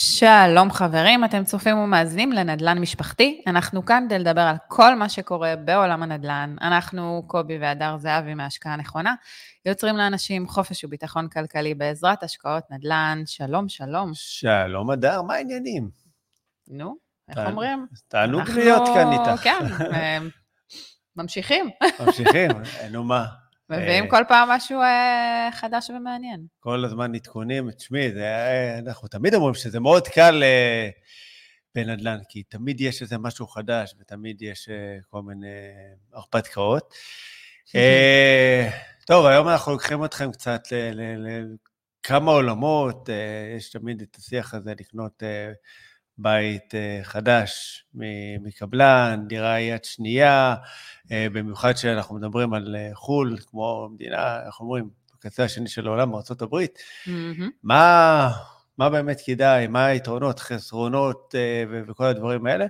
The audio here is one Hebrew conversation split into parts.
שלום חברים, אתם צופים ומאזינים לנדל"ן משפחתי. אנחנו כאן כדי לדבר על כל מה שקורה בעולם הנדל"ן. אנחנו, קובי והדר זהבי מהשקעה נכונה, יוצרים לאנשים חופש וביטחון כלכלי בעזרת השקעות נדל"ן. שלום, שלום. שלום, הדר, מה העניינים? נו, איך תענוג- אומרים? תענוג אנחנו- להיות כאן איתך. כן, אה, ממשיכים. ממשיכים, נו מה, מביאים אה, כל פעם משהו אה, חדש ומעניין. כל הזמן עדכונים. תשמעי, אה, אנחנו תמיד אומרים שזה מאוד קל בנדל"ן, כי תמיד יש איזה משהו חדש, ותמיד יש כל מיני הרפתקאות. טוב, היום אנחנו לוקחים אתכם קצת לכמה עולמות, יש תמיד את השיח הזה לקנות בית אה, חדש מקבלן, דירה יד שנייה, אה, במיוחד שאנחנו מדברים על אה, חו"ל, כמו מדינה, איך אומרים, בקצה השני של העולם, ארה"ב, מהמם. מה, מה באמת כדאי, מה היתרונות, חסרונות וכל הדברים האלה,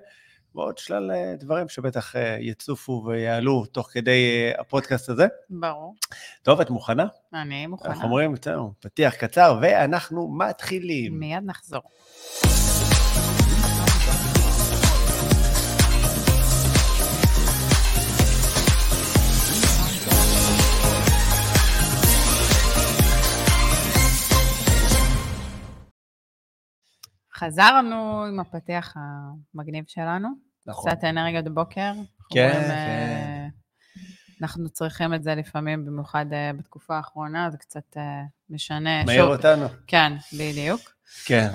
ועוד שלל דברים שבטח יצופו ויעלו תוך כדי הפודקאסט הזה. ברור, טוב, את מוכנה? אני מוכנה. אנחנו אומרים, פתיח קצר, ואנחנו מתחילים. מיד נחזור. חזרנו עם הפתיח המגניב שלנו. נכון. קצת אנרגיות בוקר. כן, כן. אה, אנחנו צריכים את זה לפעמים, במיוחד אה, בתקופה האחרונה, זה קצת אה, משנה. מעיר אותנו. כן, בדיוק. כן,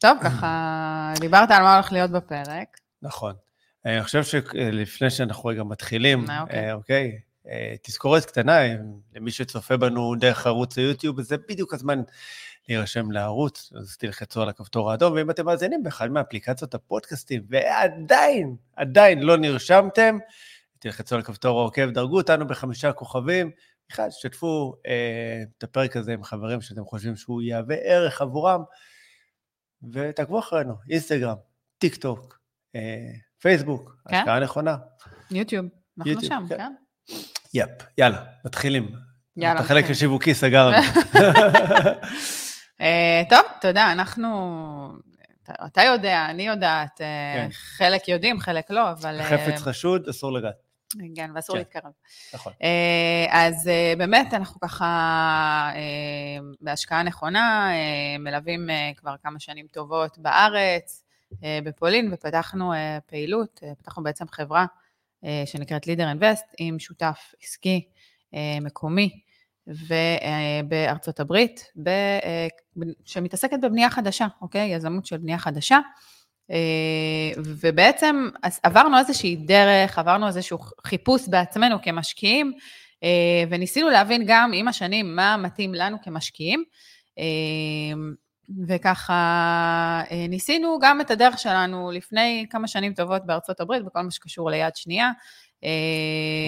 טוב, ככה, דיברת על מה הולך להיות בפרק. נכון. אני חושב שלפני שאנחנו רגע מתחילים, אוקיי. אוקיי, תזכורת קטנה, למי שצופה בנו דרך ערוץ היוטיוב, זה בדיוק הזמן להירשם לערוץ, אז תלחצו על הכפתור האדום, ואם אתם מאזינים באחד מאפליקציות הפודקאסטים, ועדיין, עדיין לא נרשמתם, תלחצו על הכפתור העוקב, דרגו אותנו בחמישה כוכבים, בכלל, תשתפו אה, את הפרק הזה עם חברים שאתם חושבים שהוא יהווה ערך עבורם, ותעקבו אחרינו, אינסטגרם, טיק טוק, אה, פייסבוק, כן. השקעה נכונה. יוטיוב, אנחנו יוטיוב, שם, כן. כן? יפ, יאללה, מתחילים. יאללה, את החלק. השיווקי סגרנו. אה, טוב, יודע, אנחנו... אתה- יודע, אני יודעת, אה, כן. חלק יודעים, חלק לא, אבל... אה, חפץ חשוד, אסור לגעת. כן, ואסור כן. להתקרב. נכון. אה, אז אה, באמת, אנחנו ככה אה, בהשקעה נכונה, אה, מלווים אה, כבר כמה שנים טובות בארץ, אה, בפולין, ופתחנו אה, פעילות, אה, פתחנו בעצם חברה אה, שנקראת לידר אינבסט, עם שותף עסקי אה, מקומי ובארצות הברית, ב- אה, שמתעסקת בבנייה חדשה, אוקיי? יזמות של בנייה חדשה. אה, ובעצם עברנו איזושהי דרך, עברנו איזשהו חיפוש בעצמנו כמשקיעים, אה, וניסינו להבין גם עם השנים מה מתאים לנו כמשקיעים. אה, וככה אה, ניסינו גם את הדרך שלנו לפני כמה שנים טובות בארצות הברית, בכל מה שקשור ליד שנייה.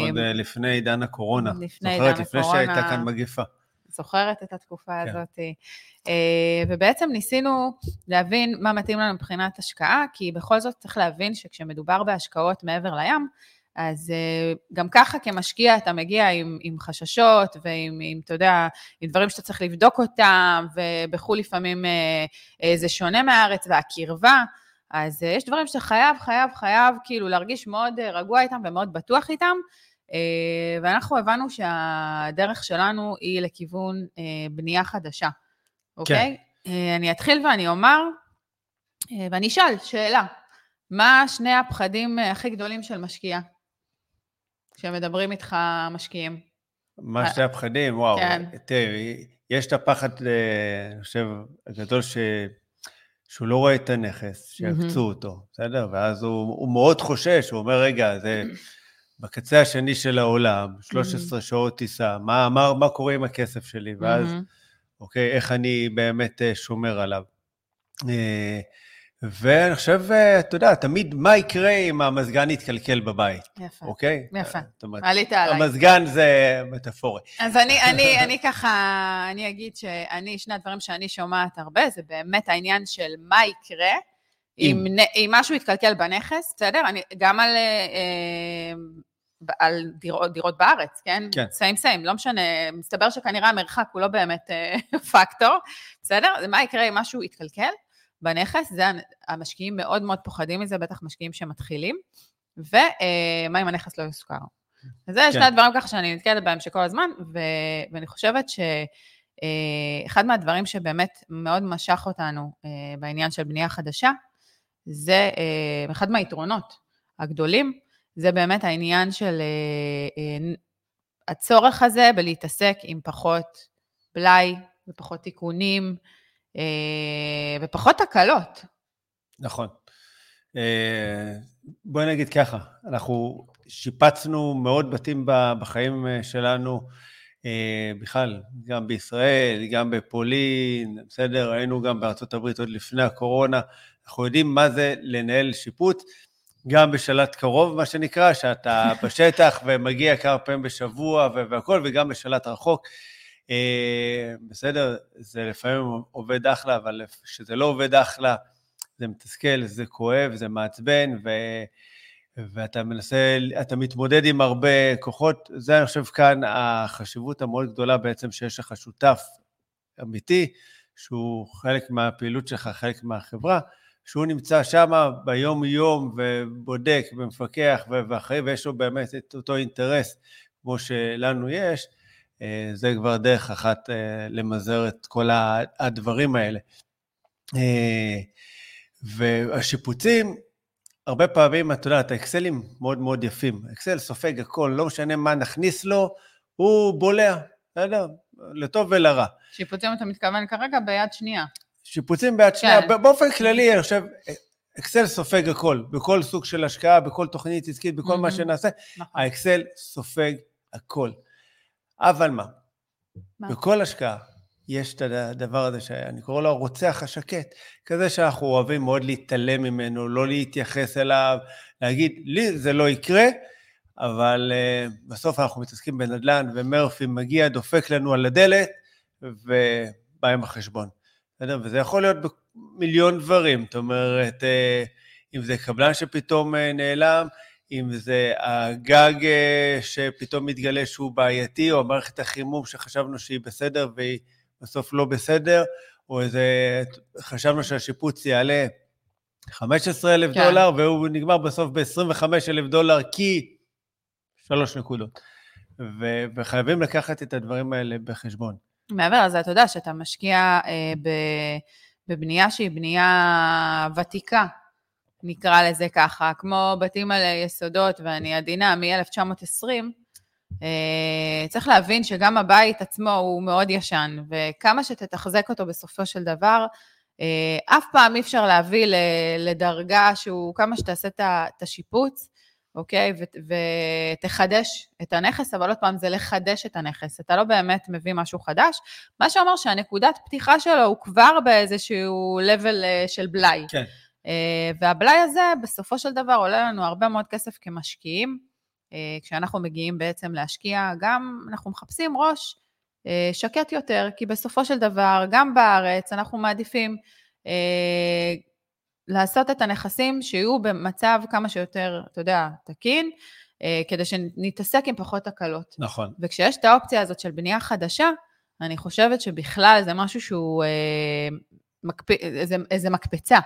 עוד אה, לפני עידן הקורונה. לפני? עידן לפני הקורונה. שהייתה כאן מגיפה. זוכרת את התקופה כן. הזאת. אה, ובעצם ניסינו להבין מה מתאים לנו מבחינת השקעה, כי בכל זאת צריך להבין שכשמדובר בהשקעות מעבר לים, אז אה, גם ככה כמשקיע אתה מגיע עם, עם חששות ועם, עם, אתה יודע, עם דברים שאתה צריך לבדוק אותם, ובחו"ל לפעמים זה שונה מהארץ והקרבה. אז אה, יש דברים שאתה חייב, חייב, חייב כאילו להרגיש מאוד אה, רגוע איתם ומאוד בטוח איתם, אה, ואנחנו הבנו שהדרך שלנו היא לכיוון בנייה חדשה, אוקיי? אה, אני אתחיל ואני אומר, ואני אשאל שאלה, מה שני הפחדים הכי גדולים של משקיע? כשמדברים איתך משקיעים. מה שני הפחדים, וואו. כן. תראי, יש את הפחד, אני חושב, הגדול ש... שהוא לא רואה את הנכס, שיעקצו אותו, בסדר? ואז הוא, הוא מאוד חושש, הוא אומר, רגע, זה בקצה השני של העולם, 13 שעות טיסה, מה, מה, מה קורה עם הכסף שלי? ואז. אוקיי? איך אני באמת אה, שומר עליו. ואני חושב, אה, אתה יודע, תמיד מה יקרה אם המזגן יתקלקל בבית, יפה. אוקיי? יפה. עלית עליי. המזגן זה מטאפורי. אז אני, אני, אני ככה, אני אגיד שאני, שני הדברים שאני שומעת הרבה, זה באמת העניין של מה יקרה אם, אם. אם, אם משהו יתקלקל בנכס, בסדר? אני, גם על, אה, אה, על דירות, דירות בארץ, כן? כן. סיים סיים, לא משנה, מסתבר שכנראה המרחק הוא לא באמת אה, פקטור, בסדר? מה יקרה אם משהו יתקלקל בנכס? זה המשקיעים מאוד מאוד פוחדים מזה, בטח משקיעים שמתחילים, ומה אם הנכס לא יושכר? זה כן. שני הדברים ככה שאני נתקלת בהם שכל הזמן, ו, ואני חושבת שאחד מהדברים שבאמת מאוד משך אותנו אה, בעניין של בנייה חדשה, זה אה, אחד מהיתרונות הגדולים, זה באמת העניין של אה, אה, הצורך הזה בלהתעסק עם פחות בלאי ופחות תיקונים אה, ופחות תקלות. נכון. אה, בואי נגיד ככה, אנחנו שיפצנו מאוד בתים בחיים אה, שלנו, אה, בכלל, גם בישראל, גם בפולין, בסדר? היינו גם בארצות הברית עוד לפני הקורונה. אנחנו יודעים מה זה לנהל שיפוץ, גם בשלט קרוב, מה שנקרא, שאתה בשטח ומגיע כמה פעמים בשבוע והכול, וגם בשלט רחוק. אה, בסדר, זה לפעמים עובד אחלה, אבל כשזה לא עובד אחלה, זה מתסכל, זה כואב, זה מעצבן, ו... ואתה מנסה, אתה מתמודד עם הרבה כוחות. זה, אני חושב, כאן החשיבות המאוד גדולה בעצם שיש לך שותף אמיתי, שהוא חלק מהפעילות שלך, חלק מהחברה, שהוא נמצא שם ביום-יום ובודק ומפקח ואחראי, ויש לו באמת את אותו אינטרס כמו שלנו יש, זה כבר דרך אחת אה, למזער את כל הדברים האלה. אה, והשיפוצים, הרבה פעמים, את האקסלים מאוד מאוד יפים. אקסל סופג הכל, לא משנה מה נכניס לו, הוא בולע, בסדר? לטוב ולרע. שיפוצים אתה מתכוון כרגע ביד שנייה. שיפוצים ביד שנייה, כן. באופן כללי, אני חושב, אקסל סופג הכל, בכל סוג של השקעה, בכל תוכנית עסקית, בכל מה מהמם. שנעשה, נכון. האקסל סופג הכל. אבל מה? מה? בכל השקעה יש את הדבר הזה שאני קורא לו הרוצח השקט, כזה שאנחנו אוהבים מאוד להתעלם ממנו, לא להתייחס אליו, להגיד, לי זה לא יקרה, אבל uh, בסוף אנחנו מתעסקים בנדל"ן, ומרפי מגיע, דופק לנו על הדלת, ובא עם החשבון. בסדר? וזה יכול להיות במיליון דברים, זאת אומרת, אה, אם זה קבלן שפתאום אה, נעלם, אם זה הגג אה, שפתאום מתגלה שהוא בעייתי, או מערכת החימום שחשבנו שהיא בסדר והיא בסוף לא בסדר, או איזה, חשבנו שהשיפוץ יעלה 15,000 כן. דולר, והוא נגמר בסוף ב-25,000 דולר, כי שלוש נקודות. ו- וחייבים לקחת את הדברים האלה בחשבון. מעבר לזה, אתה יודע שאתה משקיע אה, ב, בבנייה שהיא בנייה ותיקה, נקרא לזה ככה, כמו בתים על יסודות, ואני עדינה, מ-1920, אה, צריך להבין שגם הבית עצמו הוא מאוד ישן, וכמה שתתחזק אותו בסופו של דבר, אה, אף פעם אי אפשר להביא לדרגה שהוא, כמה שתעשה את השיפוץ, אוקיי? ות- ותחדש את הנכס, אבל עוד פעם, זה לחדש את הנכס. אתה לא באמת מביא משהו חדש, מה שאומר שהנקודת פתיחה שלו הוא כבר באיזשהו level אה, של בלאי. כן. אה, והבלאי הזה, בסופו של דבר, עולה לנו הרבה מאוד כסף כמשקיעים. אה, כשאנחנו מגיעים בעצם להשקיע, גם אנחנו מחפשים ראש אה, שקט יותר, כי בסופו של דבר, גם בארץ, אנחנו מעדיפים לעשות את הנכסים שיהיו במצב כמה שיותר, אתה יודע, תקין, כדי שנתעסק עם פחות תקלות. נכון. וכשיש את האופציה הזאת של בנייה חדשה, אני חושבת שבכלל זה משהו שהוא אה, מקפ... איזה, איזה מקפצה,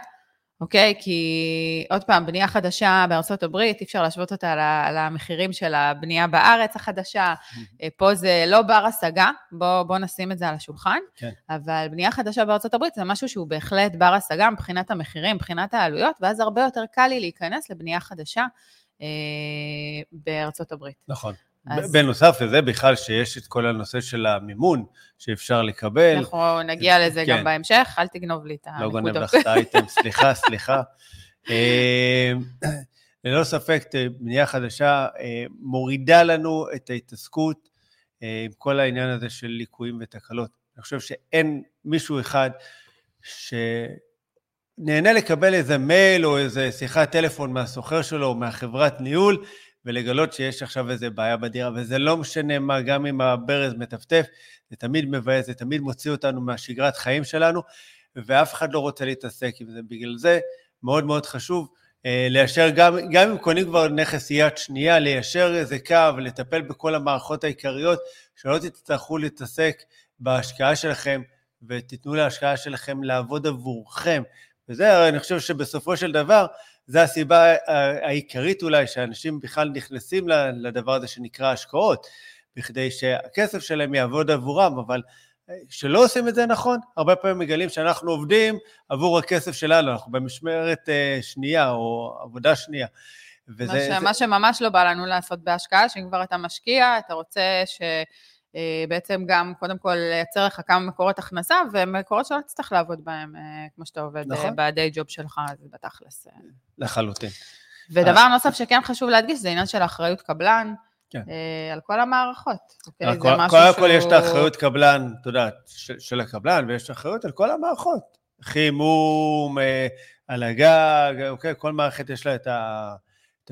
אוקיי? כי עוד פעם, בנייה חדשה בארצות הברית, אי אפשר להשוות אותה למחירים של הבנייה בארץ החדשה. אה, פה זה לא בר השגה, בואו בוא נשים את זה על השולחן. כן. אבל בנייה חדשה בארצות הברית זה משהו שהוא בהחלט בר השגה מבחינת המחירים, מבחינת העלויות, ואז הרבה יותר קל לי להיכנס לבנייה חדשה אה, בארצות הברית. נכון. אז- בנוסף לזה, בכלל שיש את כל הנושא של המימון שאפשר לקבל. אנחנו נגיע לזה כן. גם בהמשך, אל תגנוב לי את לא גונב הנקודות. לך את האייטם, סליחה, סליחה. אה, ללא ספק, ת- בנייה חדשה אה, מורידה לנו את ההתעסקות אה, עם כל העניין הזה של ליקויים ותקלות. אני חושב שאין מישהו אחד שנהנה לקבל איזה מייל או איזה שיחת טלפון מהסוחר שלו או מהחברת ניהול, ולגלות שיש עכשיו איזה בעיה בדירה, וזה לא משנה מה, גם אם הברז מטפטף, זה תמיד מבאס, זה תמיד מוציא אותנו מהשגרת חיים שלנו, ואף אחד לא רוצה להתעסק עם זה. בגלל זה מאוד מאוד חשוב אה, ליישר, גם, גם אם קונים כבר נכס יד שנייה, ליישר איזה קו, לטפל בכל המערכות העיקריות, שלא תצטרכו להתעסק בהשקעה שלכם, ותיתנו להשקעה שלכם לעבוד עבורכם. וזה, אני חושב שבסופו של דבר, זו הסיבה העיקרית אולי שאנשים בכלל נכנסים לדבר הזה שנקרא השקעות, בכדי שהכסף שלהם יעבוד עבורם, אבל כשלא עושים את זה נכון, הרבה פעמים מגלים שאנחנו עובדים עבור הכסף שלנו, אנחנו במשמרת אה, שנייה או עבודה שנייה. וזה, מה, ש, זה... מה שממש לא בא לנו לעשות בהשקעה, שאם כבר אתה משקיע, אתה רוצה שבעצם אה, גם, קודם כל, לייצר לך כמה מקורות הכנסה, ומקורות שלא תצטרך לעבוד בהם, אה, כמו שאתה עובד נכון. ב-day job שלך, אז בתכלס. לחלוטין. ודבר נוסף שכן חשוב להדגיש, זה עניין של אחריות קבלן. כן. אה, על כל המערכות. אוקיי? על כל, קודם כל יש את האחריות קבלן, את יודעת, של, של הקבלן, ויש אחריות על כל המערכות. חימום, אה, על הגג, אוקיי? כל מערכת יש לה את, ה,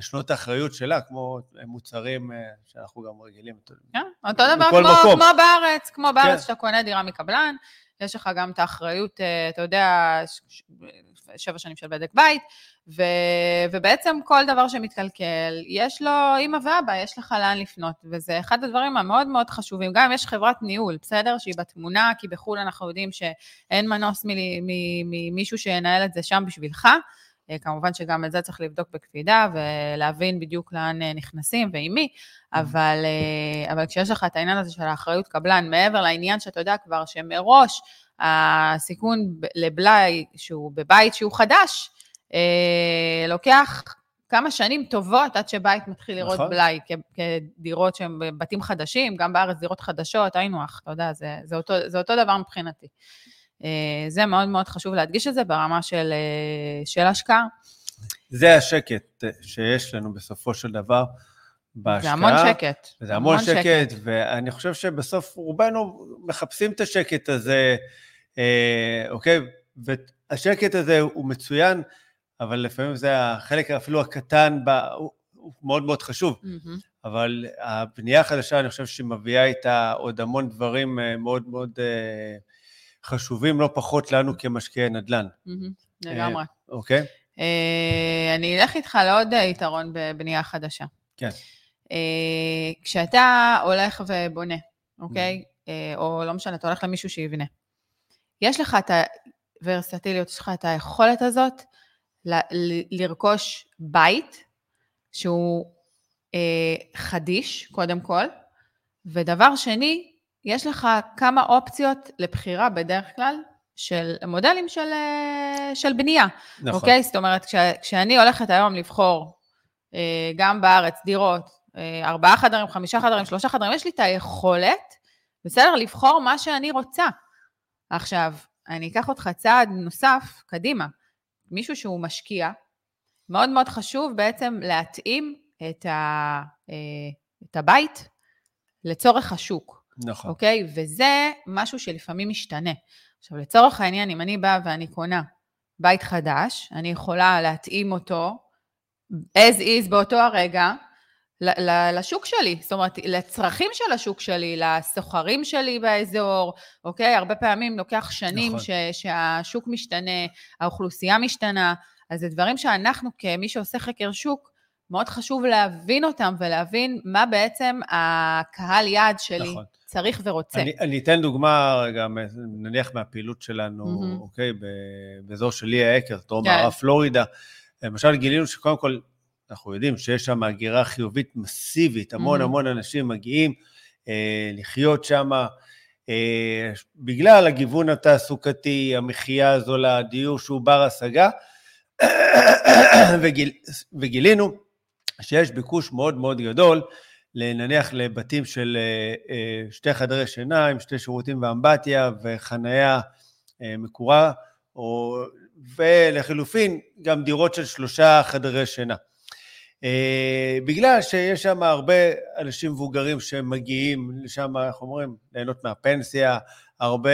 את השנות האחריות שלה, כמו מוצרים אה, שאנחנו גם רגילים. כן, אותו דבר כמו, כמו בארץ, כמו בארץ כן. שאתה קונה דירה מקבלן, יש לך גם את האחריות, אתה יודע, שבע שנים של בדק בית, ו, ובעצם כל דבר שמתקלקל, יש לו אימא ואבא, יש לך לאן לפנות, וזה אחד הדברים המאוד מאוד חשובים, גם אם יש חברת ניהול, בסדר? שהיא בתמונה, כי בחו"ל אנחנו יודעים שאין מנוס ממישהו שינהל את זה שם בשבילך, אה, כמובן שגם את זה צריך לבדוק בקפידה ולהבין בדיוק לאן אה, נכנסים ועם מי, אבל, אה, אבל כשיש לך את העניין הזה של האחריות קבלן, מעבר לעניין שאתה יודע כבר שמראש הסיכון לבלאי שהוא בבית שהוא חדש, אה, לוקח כמה שנים טובות עד שבית מתחיל לראות נכון. בלאי כדירות שהן בתים חדשים, גם בארץ דירות חדשות, היינו אח, אתה יודע, זה, זה, אותו, זה אותו דבר מבחינתי. אה, זה מאוד מאוד חשוב להדגיש את זה ברמה של, אה, של השקעה. זה השקט שיש לנו בסופו של דבר בהשקעה. זה המון שקט. זה המון, המון שקט, שקט, ואני חושב שבסוף רובנו מחפשים את השקט הזה, אה, אוקיי? והשקט הזה הוא מצוין, אבל לפעמים זה החלק אפילו הקטן, בה, הוא, הוא מאוד מאוד חשוב. Mm-hmm. אבל הבנייה החדשה, אני חושב שהיא מביאה איתה עוד המון דברים אה, מאוד מאוד אה, חשובים, לא פחות לנו כמשקיעי נדל"ן. Mm-hmm. לגמרי. אוקיי? אני אלך איתך לעוד יתרון בבנייה חדשה. כן. כשאתה הולך ובונה, אוקיי? או לא משנה, אתה הולך למישהו שיבנה. יש לך את הוורסטיליות, יש לך את היכולת הזאת לרכוש בית שהוא אה, חדיש, קודם כל, ודבר שני, יש לך כמה אופציות לבחירה בדרך כלל של מודלים של, אה, של בנייה. נכון. אוקיי? זאת אומרת, כש, כשאני הולכת היום לבחור אה, גם בארץ דירות, אה, ארבעה חדרים, חמישה חדרים, שלושה חדרים, יש לי את היכולת, בסדר? לבחור מה שאני רוצה. עכשיו, אני אקח אותך צעד נוסף קדימה. מישהו שהוא משקיע, מאוד מאוד חשוב בעצם להתאים את, ה, את הבית לצורך השוק. נכון. אוקיי? וזה משהו שלפעמים משתנה. עכשיו, לצורך העניין, אם אני באה ואני קונה בית חדש, אני יכולה להתאים אותו as is באותו הרגע, לשוק שלי, זאת אומרת, לצרכים של השוק שלי, לסוחרים שלי באזור, אוקיי? הרבה פעמים לוקח שנים נכון. ש, שהשוק משתנה, האוכלוסייה משתנה, אז זה דברים שאנחנו, כמי שעושה חקר שוק, מאוד חשוב להבין אותם ולהבין מה בעצם הקהל יעד שלי נכון. צריך ורוצה. אני, אני אתן דוגמה גם, נניח מהפעילות שלנו, mm-hmm. אוקיי, באזור של ליה אקר, דרום כן. מערב פלורידה. למשל גילינו שקודם כל אנחנו יודעים שיש שם הגירה חיובית מסיבית, המון mm-hmm. המון אנשים מגיעים אה, לחיות שם, אה, בגלל הגיוון התעסוקתי, המחיה הזולה, הדיור שהוא בר השגה, וגיל, וגילינו שיש ביקוש מאוד מאוד גדול, נניח לבתים של אה, אה, שתי חדרי שינה עם שתי שירותים ואמבטיה וחניה אה, מקורה, או, ולחילופין גם דירות של שלושה חדרי שינה. בגלל שיש שם הרבה אנשים מבוגרים שמגיעים לשם, איך אומרים, ליהנות מהפנסיה, הרבה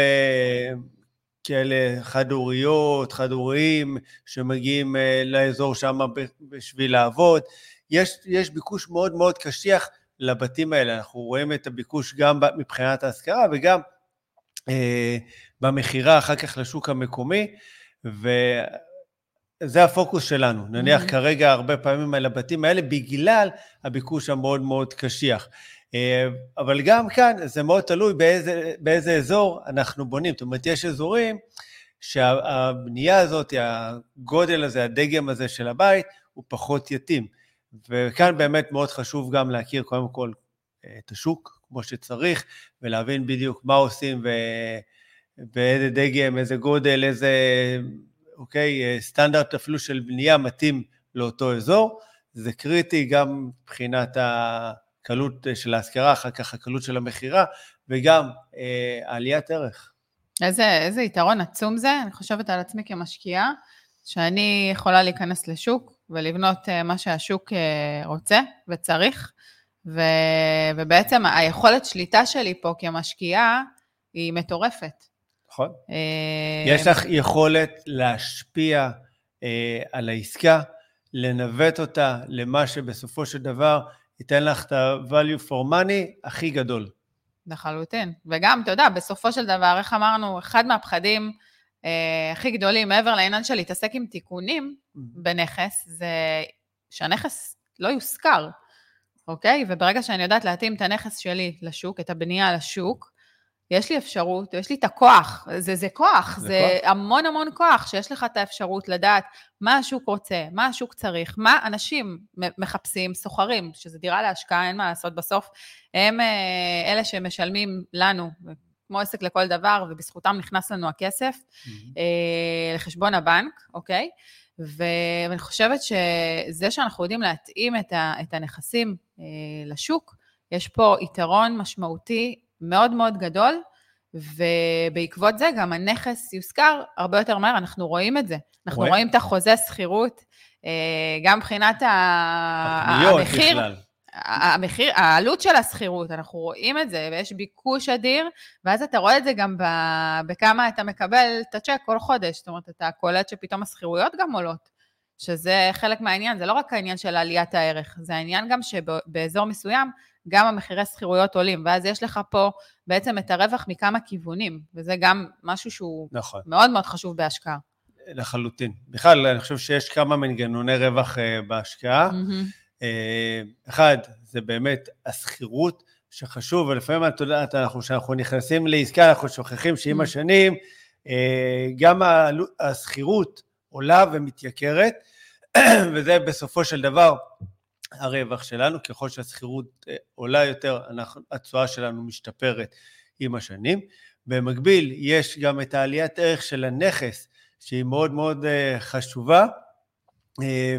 כאלה חד-הוריות, חד-הוריים, שמגיעים לאזור שם בשביל לעבוד. יש, יש ביקוש מאוד מאוד קשיח לבתים האלה, אנחנו רואים את הביקוש גם מבחינת ההשכרה וגם אה, במכירה אחר כך לשוק המקומי, ו... זה הפוקוס שלנו. נניח Mhm. כרגע הרבה פעמים על הבתים האלה, בגלל הביקוש המאוד מאוד קשיח. אה, אבל גם כאן זה מאוד תלוי באיזה, באיזה אזור אנחנו בונים. זאת אומרת, יש אזורים שהבנייה הזאת, הגודל הזה, הדגם הזה של הבית, הוא פחות יתאים. וכאן באמת מאוד חשוב גם להכיר קודם כל אה, את השוק כמו שצריך, ולהבין בדיוק מה עושים ו... באיזה דגם, איזה גודל, איזה, אוקיי, אה, סטנדרט אפילו של בנייה מתאים לאותו אזור. זה קריטי גם מבחינת הקלות של ההשכרה, אחר כך הקלות של המכירה, וגם אה, עליית ערך. איזה, איזה יתרון עצום זה, אני חושבת על עצמי כמשקיעה, שאני יכולה להיכנס לשוק ולבנות אה, מה שהשוק אה, רוצה וצריך, ו, ובעצם היכולת שליטה שלי פה כמשקיעה היא מטורפת. נכון. אה, יש לך יכולת להשפיע על העסקה, לנווט אותה למה שבסופו של דבר ייתן לך את ה-value for money הכי גדול. לחלוטין. וגם, אתה יודע, בסופו של דבר, איך אמרנו, אחד מהפחדים אה, הכי גדולים, מעבר לעניין של להתעסק עם תיקונים בנכס, זה שהנכס לא יושכר, אוקיי? וברגע שאני יודעת להתאים את הנכס שלי לשוק, את הבנייה לשוק, יש לי אפשרות, יש לי את הכוח, זה, זה כוח, זה זה כוח. המון המון כוח, שיש לך את האפשרות לדעת מה השוק רוצה, מה השוק צריך, מה אנשים מחפשים, סוחרים, שזה דירה להשקעה, אין מה לעשות בסוף, הם אה, אלה שמשלמים לנו, כמו עסק לכל דבר, ובזכותם נכנס לנו הכסף אה, לחשבון הבנק, אוקיי? ואני חושבת שזה שאנחנו יודעים להתאים את, ה- את הנכסים אה, לשוק, יש פה יתרון משמעותי מאוד מאוד גדול, ובעקבות זה גם הנכס יושכר הרבה יותר מהר, אנחנו רואים את זה. אנחנו רואים. רואים את החוזה שכירות, אה, גם מבחינת המחיר, בכלל. המחיר, העלות של השכירות, אנחנו רואים את זה, ויש ביקוש אדיר, ואז אתה רואה את זה גם ב- בכמה אתה מקבל את הצ'ק כל חודש, זאת אומרת, אתה קולט שפתאום השכירויות גם עולות, שזה חלק מהעניין, זה לא רק העניין של עליית הערך, זה העניין גם שבאזור מסוים, גם המחירי שכירויות עולים, ואז יש לך פה בעצם את הרווח מכמה כיוונים, וזה גם משהו שהוא נכון. מאוד מאוד חשוב בהשקעה. לחלוטין. בכלל, אני חושב שיש כמה מנגנוני רווח אה, בהשקעה. מהמם. אה, אחד, זה באמת השכירות שחשוב, ולפעמים את יודעת, אנחנו, כשאנחנו נכנסים לעסקה, אנחנו שוכחים שעם Mm. השנים, אה, גם השכירות עולה ומתייקרת, וזה בסופו של דבר הרווח שלנו, ככל שהשכירות אה, עולה יותר, אנחנו- התשואה שלנו משתפרת עם השנים. במקביל, יש גם את העליית ערך של הנכס, שהיא מאוד מאוד חשובה,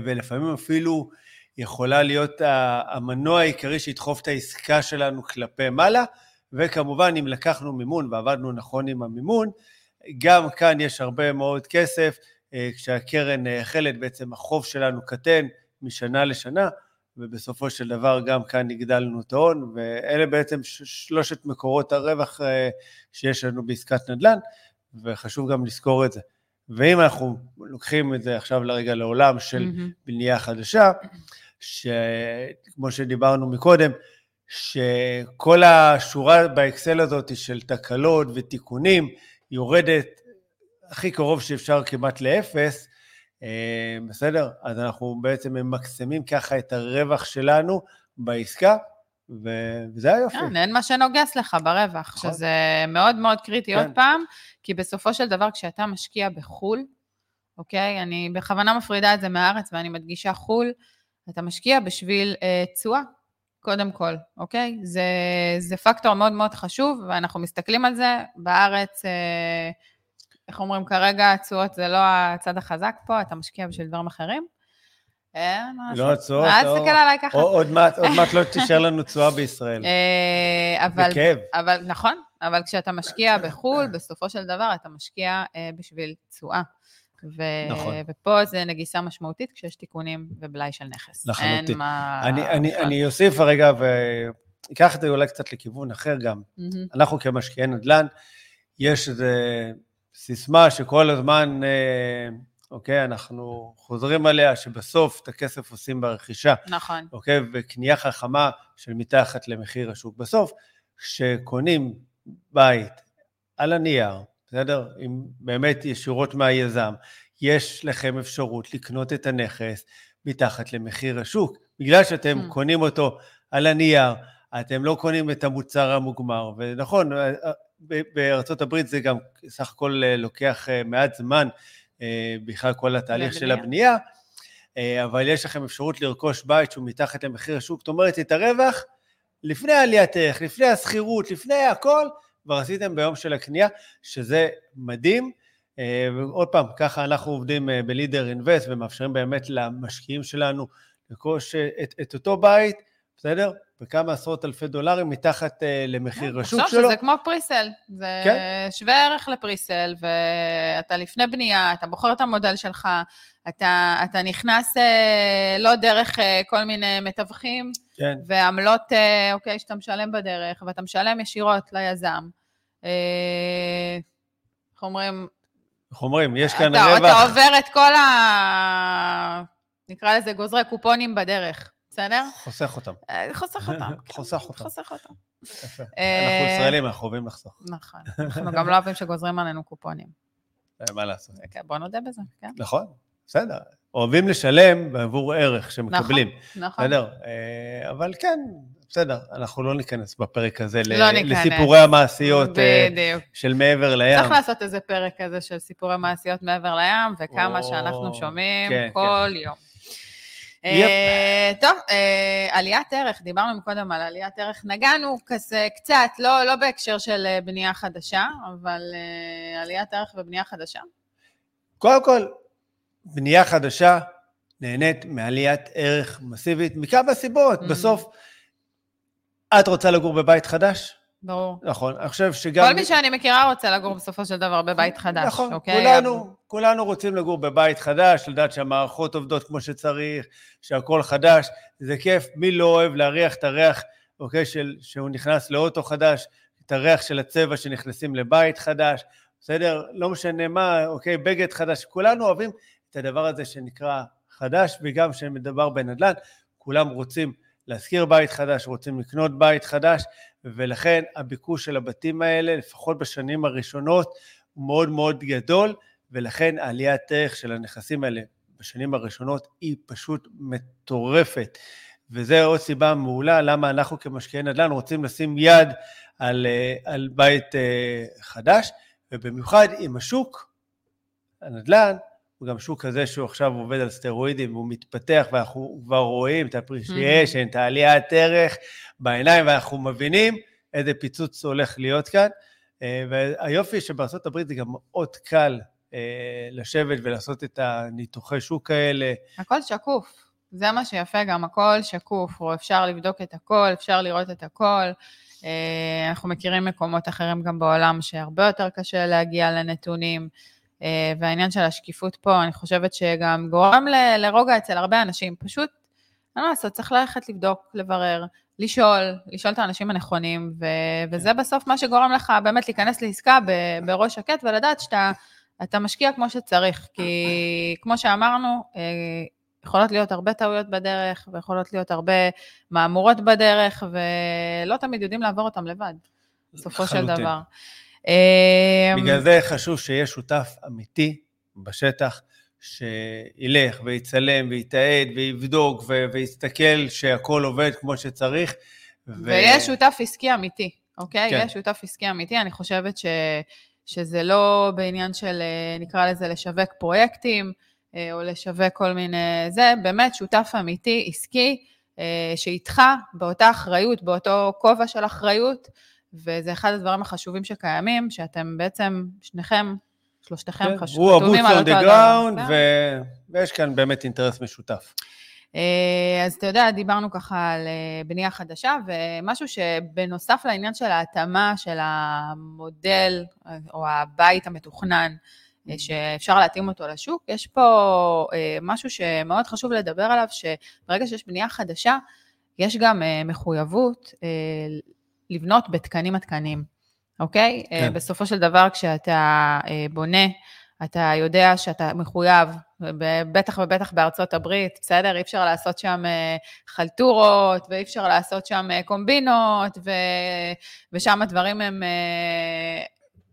ולפעמים אפילו יכולה להיות המנוע העיקרי שידחוף את העסקה שלנו כלפי מעלה, וכמובן, אם לקחנו מימון ועבדנו נכון עם המימון, גם כאן יש הרבה מאוד כסף, אה, כשהקרן נאכלת, בעצם החוב שלנו קטן משנה לשנה, ובסופו של דבר גם כאן הגדלנו את ההון, ואלה בעצם שלושת מקורות הרווח אה, שיש לנו בעסקת נדל"ן, וחשוב גם לזכור את זה. ואם אנחנו לוקחים את זה עכשיו לרגע לעולם של מהמם. בנייה חדשה, שכמו שדיברנו מקודם, שכל השורה באקסל הזאת של תקלות ותיקונים יורדת הכי קרוב שאפשר כמעט לאפס, אה, בסדר? אז אנחנו בעצם ממקסמים ככה את הרווח שלנו בעסקה, ו- וזה היופי. כן, אין מה שנוגס לך ברווח, נכון. שזה מאוד מאוד קריטי כן. עוד פעם, כי בסופו של דבר כשאתה משקיע בחו"ל, אוקיי? אני בכוונה מפרידה את זה מהארץ ואני מדגישה חו"ל, אתה משקיע בשביל אה, תשואה, קודם כל, אוקיי? זה, זה פקטור מאוד מאוד חשוב, ואנחנו מסתכלים על זה. בארץ, אה, איך אומרים כרגע, התשואות זה לא הצד החזק פה, אתה משקיע בשביל דברים אחרים. מה לא. התשואות, אל לא- תסתכל עליי ככה. עוד מעט לא תישאר לנו תשואה בישראל. אה, אבל, בכאב. אבל נכון, אבל כשאתה משקיע בחו"ל, בסופו של דבר אתה משקיע אה, בשביל תשואה. ו... נכון. ופה זה נגיסה משמעותית כשיש תיקונים ובלאי של נכס. לחלוטין. אין מה... אני, אני. אני אוסיף רגע ואקח את זה אולי קצת לכיוון אחר גם. מהמם. אנחנו כמשקיעי נדל"ן, יש איזו סיסמה שכל הזמן, אה, אוקיי, אנחנו חוזרים עליה, שבסוף את הכסף עושים ברכישה, נכון. אוקיי, וקנייה חכמה של מתחת למחיר השוק. בסוף, כשקונים בית על הנייר, בסדר? אם באמת ישירות מהיזם, יש לכם אפשרות לקנות את הנכס מתחת למחיר השוק. בגלל שאתם Hmm. קונים אותו על הנייר, אתם לא קונים את המוצר המוגמר. ונכון, אה, אה, בארצות הברית זה גם סך הכל אה, לוקח מעט זמן, בכלל כל התהליך של. הבנייה, אבל יש לכם אפשרות לרכוש בית שהוא מתחת למחיר השוק, זאת אומרת, את הרווח לפני עליית ערך, לפני השכירות, לפני הכל, כבר עשיתם ביום של הקנייה, שזה מדהים. אה, ועוד פעם, ככה אנחנו עובדים אה, בלידר אינבסט ומאפשרים באמת למשקיעים שלנו לרכוש אה, את, את אותו בית, בסדר? בכמה עשרות אלפי דולרים מתחת למחיר השוק תחשוב שלו. שזה כמו פריסל, זה כן. שווה ערך לפריסל, ואתה לפני בנייה, אתה בוחר את המודל שלך, אתה, אתה נכנס לא דרך כל מיני מתווכים, כן, ועמלות, אוקיי, שאתה משלם בדרך, ואתה משלם ישירות ליזם. אה, איך אומרים? איך אומרים, יש כאן אתה, רווח. אתה עובר את כל ה... נקרא לזה גוזרי קופונים בדרך, בסדר? חוסך אותם. אה, חוסך אותם. חוסך אותם. חוסך אותם. אה, אנחנו ישראלים, אנחנו אוהבים לחסוך. נכון. אנחנו גם לא אוהבים שגוזרים עלינו קופונים. מה לעשות? כן, בוא נודה בזה, כן. נכון, בסדר. אוהבים לשלם בעבור ערך שמקבלים. נכון. בסדר, אה, אבל כן, בסדר, אנחנו לא ניכנס בפרק הזה ל- לא ניכנס. לסיפורי המעשיות אה, בדיוק. של מעבר לים. צריך לעשות איזה פרק כזה של סיפורי מעשיות מעבר לים, וכמה או, שאנחנו שומעים כן, כל יום. יפ. אה, טוב, עליית ערך, דיברנו קודם על עליית ערך, נגענו כזה קצת, לא, לא בהקשר של בנייה חדשה, אבל עליית ערך ובנייה חדשה. קודם כל, בנייה חדשה נהנית מעליית ערך מסיבית מכמה סיבות. Mhm. בסוף, את רוצה לגור בבית חדש? ברור. נכון, אני חושב שגם... כל מי שאני מכירה רוצה לגור בסופו של דבר בבית חדש, נכון, אוקיי? כולנו, כולנו רוצים לגור בבית חדש, לדעת שהמערכות עובדות כמו שצריך, שהכל חדש, זה כיף, מי לא אוהב להריח את הריח, אוקיי, של, שהוא נכנס לאוטו חדש, את הריח של הצבע שנכנסים לבית חדש, בסדר? לא משנה מה, אוקיי, בגד חדש, כולנו אוהבים את הדבר הזה שנקרא חדש, וגם כשמדובר בנדל"ן, כולם רוצים להשכיר בית חדש, רוצים לקנות בית חדש, ולכן הביקוש של הבתים האלה, לפחות בשנים הראשונות, הוא מאוד מאוד גדול, ולכן עליית ערך של הנכסים האלה בשנים הראשונות היא פשוט מטורפת. וזו עוד סיבה מעולה למה אנחנו כמשקיעי נדל"ן רוצים לשים יד על, אה, על בית אה, חדש, ובמיוחד עם השוק, הנדל"ן, גם שוק כזה שהוא עכשיו עובד על סטרואידים, והוא מתפתח, ואנחנו כבר רואים את ה-appreciation, את העליית ערך בעיניים, ואנחנו מבינים איזה פיצוץ הולך להיות כאן. אה, והיופי שבארצות הברית זה גם מאוד קל אה, לשבת ולעשות את הניתוחי שוק האלה. הכל שקוף. זה מה שיפה גם, הכל שקוף, או אפשר לבדוק את הכל, אפשר לראות את הכל. אה, אנחנו מכירים מקומות אחרים גם בעולם שהרבה יותר קשה להגיע לנתונים, והעניין של השקיפות פה, אני חושבת שגם גורם ל- לרוגע אצל הרבה אנשים. פשוט, אין מה לעשות, צריך ללכת לבדוק, לברר, לשאול, לשאול את האנשים הנכונים, ו- וזה בסוף מה שגורם לך באמת להיכנס לעסקה ב- בראש שקט ולדעת שאתה אתה משקיע כמו שצריך, כי כמו שאמרנו, אה, יכולות להיות הרבה טעויות בדרך, ויכולות להיות הרבה מהמורות בדרך, ולא תמיד יודעים לעבור אותם לבד, בסופו של. דבר. אה, בגלל זה חשוב שיהיה שותף אמיתי בשטח, שילך ויצלם ויתעד ויבדוק ו- ויסתכל שהכל עובד כמו שצריך. ו- ויש שותף עסקי אמיתי, אוקיי? כן. יש שותף עסקי אמיתי, אני חושבת ש, שזה לא בעניין של, אה, נקרא לזה, לשווק פרויקטים, אה, או לשווק כל מיני... זה באמת שותף אמיתי, עסקי, אה, שאיתך באותה אחריות, באותו כובע של אחריות, וזה אחד הדברים החשובים שקיימים, שאתם בעצם, שניכם, שלושתכם כן, חש- הוא חתומים הבוץ על on אותו the הדבר. ground, זהו. ו- ויש כאן באמת אינטרס משותף. אה, אז אתה יודע, דיברנו ככה על אה, בנייה חדשה, ומשהו שבנוסף לעניין של ההתאמה של המודל או הבית המתוכנן, אה, שאפשר להתאים אותו לשוק, יש פה משהו שמאוד חשוב לדבר עליו, שברגע שיש בנייה חדשה, יש גם מחויבות לבנות בתקנים עדכניים, אוקיי? כן. אה, בסופו של דבר, כשאתה אה, בונה, אתה יודע שאתה מחויב, בטח ובטח בארצות הברית, בסדר? אי אפשר לעשות שם אה, חלטורות, ואי אפשר לעשות שם קומבינות, ו... ושם הדברים הם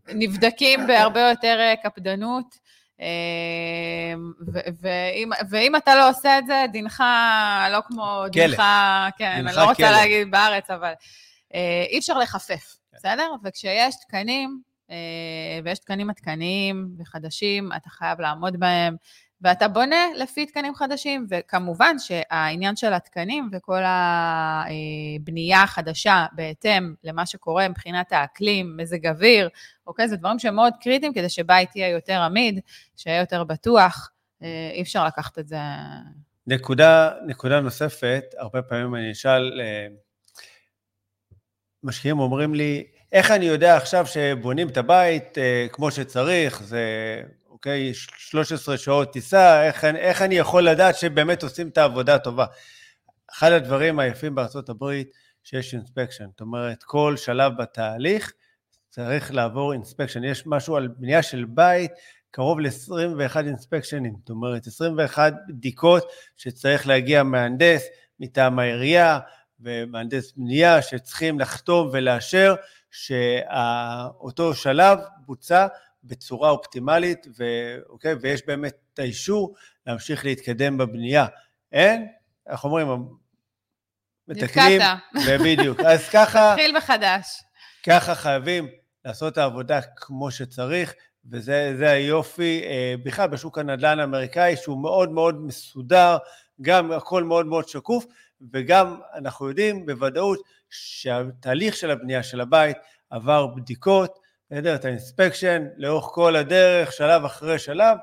נבדקים בהרבה יותר קפדנות. ואם, ואם אתה לא עושה את זה, דינך לא כמו כלא. דינך, כן, דינך אני לא רוצה כלא. להגיד בארץ, אבל אי אפשר לחפף, כן. בסדר? וכשיש תקנים, אה, ויש תקנים עדכניים וחדשים, אתה חייב לעמוד בהם, ואתה בונה לפי תקנים חדשים, וכמובן שהעניין של התקנים וכל הבנייה החדשה בהתאם למה שקורה מבחינת האקלים, מזג אוויר, אוקיי? זה דברים שהם מאוד קריטיים כדי שבית יהיה יותר עמיד, שיהיה יותר בטוח. אה, אי אפשר לקחת את זה... נקודה, נקודה נוספת, הרבה פעמים אני אשאל, אה, משקיעים אומרים לי, איך אני יודע עכשיו שבונים את הבית אה, כמו שצריך, זה, אוקיי, 13 שעות טיסה, איך, איך אני יכול לדעת שבאמת עושים את העבודה הטובה? אחד הדברים היפים בארצות הברית, שיש אינספקשן, זאת אומרת, כל שלב בתהליך צריך לעבור אינספקשן. יש משהו על בנייה של בית, קרוב ל-21 אינספקשנים, זאת אומרת, 21 בדיקות שצריך להגיע מהנדס מטעם העירייה ומהנדס בנייה שצריכים לחתום ולאשר שאותו שלב בוצע בצורה אופטימלית, ו, אוקיי, ויש באמת את האישור להמשיך להתקדם בבנייה. אין, איך אומרים, מתקנים, נתקעת. בדיוק. אז ככה, תתחיל מחדש. ככה חייבים לעשות את העבודה כמו שצריך, וזה זה היופי אה, בכלל בשוק הנדל"ן האמריקאי, שהוא מאוד מאוד מסודר, גם הכל מאוד מאוד שקוף, וגם אנחנו יודעים בוודאות שהתהליך של הבנייה של הבית עבר בדיקות, בסדר? את האינספקשן לאורך כל הדרך, שלב אחרי שלב,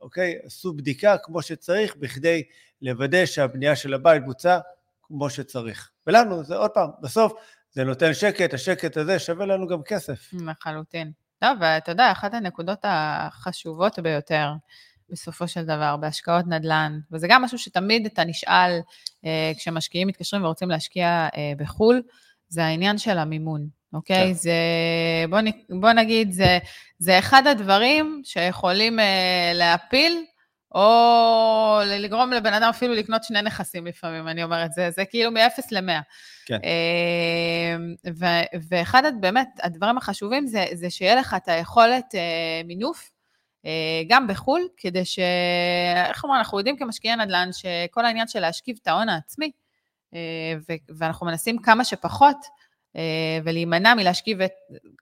אוקיי? עשו בדיקה כמו שצריך, בכדי לוודא שהבנייה של הבית בוצעה כמו שצריך. ולנו, זה עוד פעם, בסוף זה נותן שקט, השקט הזה שווה לנו גם כסף. לחלוטין. טוב, ואתה יודע, אחת הנקודות החשובות ביותר, בסופו של דבר, בהשקעות נדל"ן, וזה גם משהו שתמיד אתה נשאל אה, כשמשקיעים מתקשרים ורוצים להשקיע אה, בחו"ל, זה העניין של המימון, אוקיי? כן. זה, בוא, נ- בוא נגיד, זה, זה אחד הדברים שיכולים אה, להפיל, או לגרום לבן אדם אפילו לקנות שני נכסים לפעמים, אני אומרת, זה, זה כאילו מ-0 ל-100. כן. אה, ו- ואחד, באמת, הדברים החשובים זה, זה שיהיה לך את היכולת אה, מינוף, גם בחו"ל, כדי ש... איך אומרים, אנחנו יודעים כמשקיעי נדל"ן שכל העניין של להשכיב את ההון העצמי, אה, ואנחנו מנסים כמה שפחות, אה, ולהימנע מלהשכיב את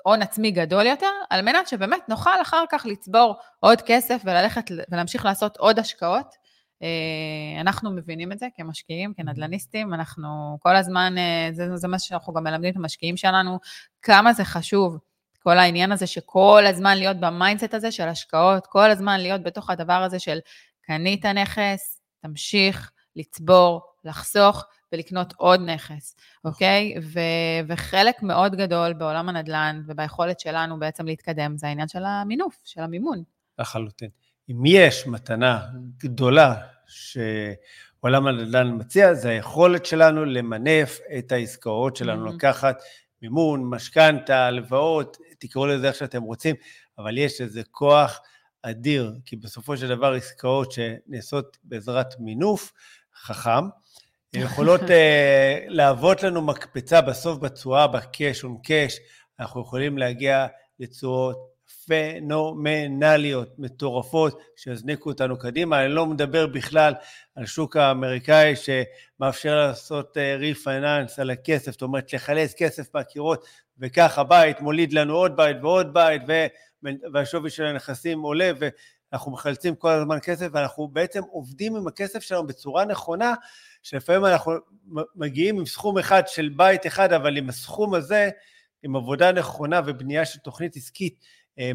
הון עצמי גדול יותר, על מנת שבאמת נוכל אחר כך לצבור עוד כסף וללכת ולהמשיך לעשות עוד השקעות. אה, אנחנו מבינים את זה כמשקיעים, כנדל"ניסטים, אנחנו כל הזמן, אה, זה, זה מה שאנחנו גם מלמדים את המשקיעים שלנו, כמה זה חשוב, כל העניין הזה שכל הזמן להיות ב mindset הזה של השקעות, כל הזמן להיות בתוך הדבר הזה של קנית נכס, תמשיך לצבור, לחסוך ולקנות עוד נכס, אוקיי? ו- וחלק מאוד גדול בעולם הנדל"ן וביכולת שלנו בעצם להתקדם, זה העניין של המינוף, של המימון. לחלוטין. אם יש מתנה גדולה שעולם הנדל"ן מציע, זה היכולת שלנו למנף את העסקאות שלנו, Mhm. לקחת מימון, משכנתה, הלוואות, תקראו לזה איך שאתם רוצים, אבל יש איזה כוח אדיר, כי בסופו של דבר עסקאות שנעשות בעזרת מינוף חכם, יכולות uh, להוות לנו מקפצה בסוף בתשואה, בקאש און קאש, אנחנו יכולים להגיע לתשואות פנומנליות, מטורפות, שיזניקו אותנו קדימה. אני לא מדבר בכלל על שוק האמריקאי שמאפשר לעשות ריפייננס על הכסף, זאת אומרת לחלץ כסף מהקירות, וכך הבית מוליד לנו עוד בית ועוד בית, והשווי של הנכסים עולה, ואנחנו מחלצים כל הזמן כסף, ואנחנו בעצם עובדים עם הכסף שלנו בצורה נכונה, שלפעמים אנחנו מגיעים עם סכום אחד של בית אחד, אבל עם הסכום הזה, עם עבודה נכונה ובנייה של תוכנית עסקית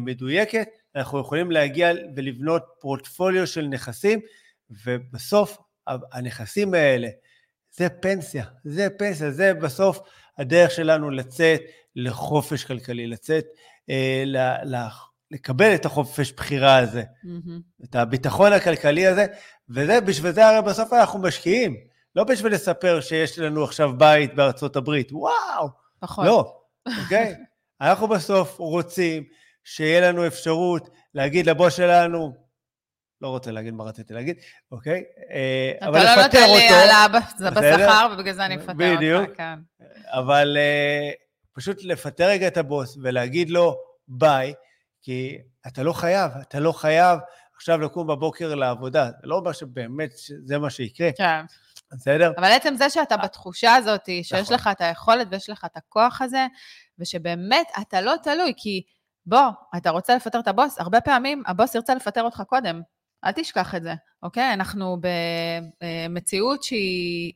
מדויקת, אנחנו יכולים להגיע ולבנות פורטפוליו של נכסים, ובסוף הנכסים האלה, זה פנסיה, זה פנסיה, זה בסוף הדרך שלנו לצאת לחופש כלכלי, לצאת, אה, ל, ל, לקבל את החופש בחירה הזה, mm-hmm. את הביטחון הכלכלי הזה, וזה, בשביל זה הרי בסוף אנחנו משקיעים, לא בשביל לספר שיש לנו עכשיו בית בארצות הברית, וואו, פחות. לא, אוקיי? אנחנו בסוף רוצים שיהיה לנו אפשרות להגיד לבוס שלנו, לא רוצה להגיד מה רציתי להגיד, אוקיי? אבל לפטר אותו. אתה לא נותן לי העלאה בשכר, ובגלל זה אני מפטר אותך, בדיוק. אבל פשוט לפטר רגע את הבוס ולהגיד לו ביי, כי אתה לא חייב, אתה לא חייב, עכשיו לקום בבוקר לעבודה. זה לא אומר שבאמת זה מה שיקרה, כן. בסדר? אבל עצם זה שאתה בתחושה הזאת, שיש נכון. לך את היכולת ויש לך את הכוח הזה, ושבאמת אתה לא תלוי, כי בוא, אתה רוצה לפטר את הבוס, הרבה פעמים הבוס ירצה לפטר אותך קודם. אל תשכח את זה, אוקיי? אנחנו במציאות שהיא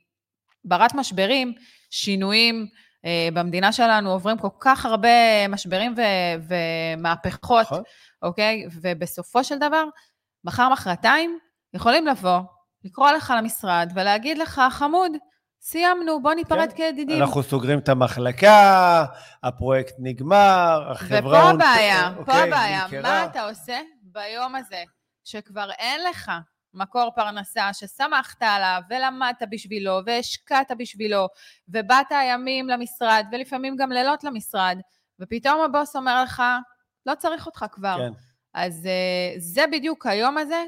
ברת משברים, שינויים. אה, במדינה שלנו עוברים כל כך הרבה משברים ו- ומהפכות, נכון. אוקיי? ובסופו של דבר, מחר, מחרתיים, יכולים לבוא, לקרוא לך למשרד ולהגיד לך, חמוד, סיימנו, בוא ניפרד כן. כידידים. אנחנו סוגרים את המחלקה, הפרויקט נגמר, החברה... ופה הבעיה, פה אוקיי, הבעיה, נמכרה. מה אתה עושה ביום הזה, שכבר אין לך מקור פרנסה, שסמכת עליו, ולמדת בשבילו, והשקעת בשבילו, ובאת ימים למשרד, ולפעמים גם לילות למשרד, ופתאום הבוס אומר לך, לא צריך אותך כבר. כן. אז אה, זה בדיוק היום הזה,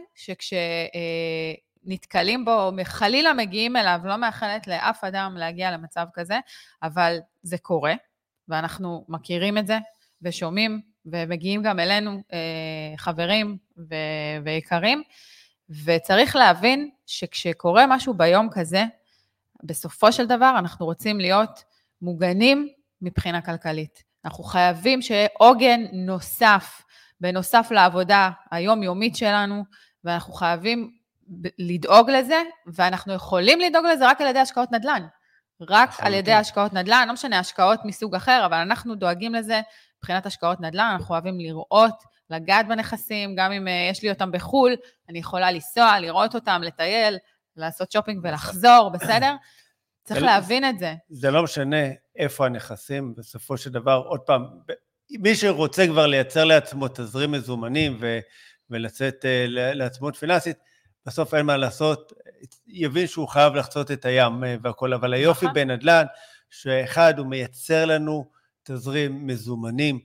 שכשנתקלים בו, חלילה מגיעים אליו, לא מאחלת לאף אדם להגיע למצב כזה, אבל זה קורה, ואנחנו מכירים את זה, ושומעים, ומגיעים גם אלינו אה, חברים ו- ויקרים, וצריך להבין שכשקורה משהו ביום כזה, בסופו של דבר אנחנו רוצים להיות מוגנים מבחינה כלכלית. אנחנו חייבים שיהיה עוגן נוסף, בנוסף לעבודה היומיומית שלנו, ואנחנו חייבים לדאוג לזה, ואנחנו יכולים לדאוג לזה רק על ידי השקעות נדל"ן. רק על ידי. השקעות נדל"ן, לא משנה, השקעות מסוג אחר, אבל אנחנו דואגים לזה מבחינת השקעות נדל"ן, אנחנו אוהבים לראות, לגעת בנכסים, גם אם אה, יש לי אותם בחו"ל, אני יכולה לנסוע, לראות אותם, לטייל, לעשות שופינג ולחזור, בסדר? צריך אל- להבין את זה. זה לא משנה איפה הנכסים, בסופו של דבר, עוד פעם, מי שרוצה כבר לייצר לעצמו תזרים מזומנים ו, ולצאת אה, ל- לעצמאות פיננסית, בסוף אין מה לעשות, יבין שהוא חייב לחצות את הים אה, והכל, אבל היופי נכון. בנדל"ן, שאחד, הוא מייצר לנו תזרים מזומנים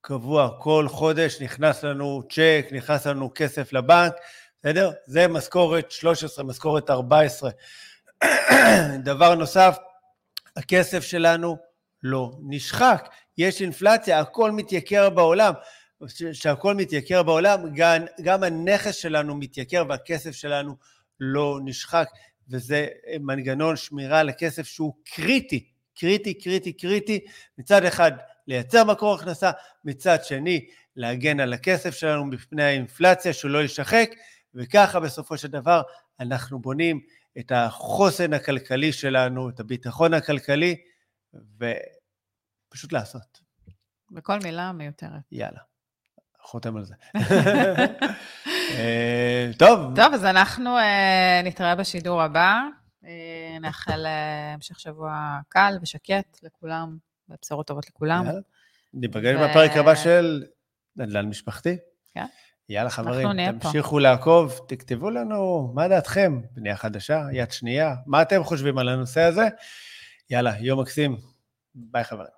קבוע, כל חודש נכנס לנו צ'ק, נכנס לנו כסף לבנק, בסדר? זה משכורת 13, משכורת 14. דבר נוסף, הכסף שלנו לא נשחק. יש אינפלציה, הכל מתייקר בעולם. כשהכל מתייקר בעולם, גם, גם הנכס שלנו מתייקר והכסף שלנו לא נשחק, וזה מנגנון שמירה על הכסף שהוא קריטי, קריטי, קריטי, קריטי. מצד אחד, לייצר מקור הכנסה, מצד שני, להגן על הכסף שלנו מפני האינפלציה, שהוא לא יישחק, וככה בסופו של דבר אנחנו בונים את החוסן הכלכלי שלנו, את הביטחון הכלכלי, ופשוט לעשות. וכל מילה מיותרת. יאללה, חותם על זה. אה, טוב, טוב, אז אנחנו אה, נתראה בשידור הבא. אה, נאחל המשך שבוע קל ושקט לכולם, ובשורות טובות לכולם. ניפגש בפרק הבא של נדל"ן משפחתי. כן. יאללה חברים. תמשיכו לעקוב, תכתבו לנו מה דעתכם, בנייה חדשה, יד שנייה, מה אתם חושבים על הנושא הזה. יאללה, יום מקסים, ביי חברים.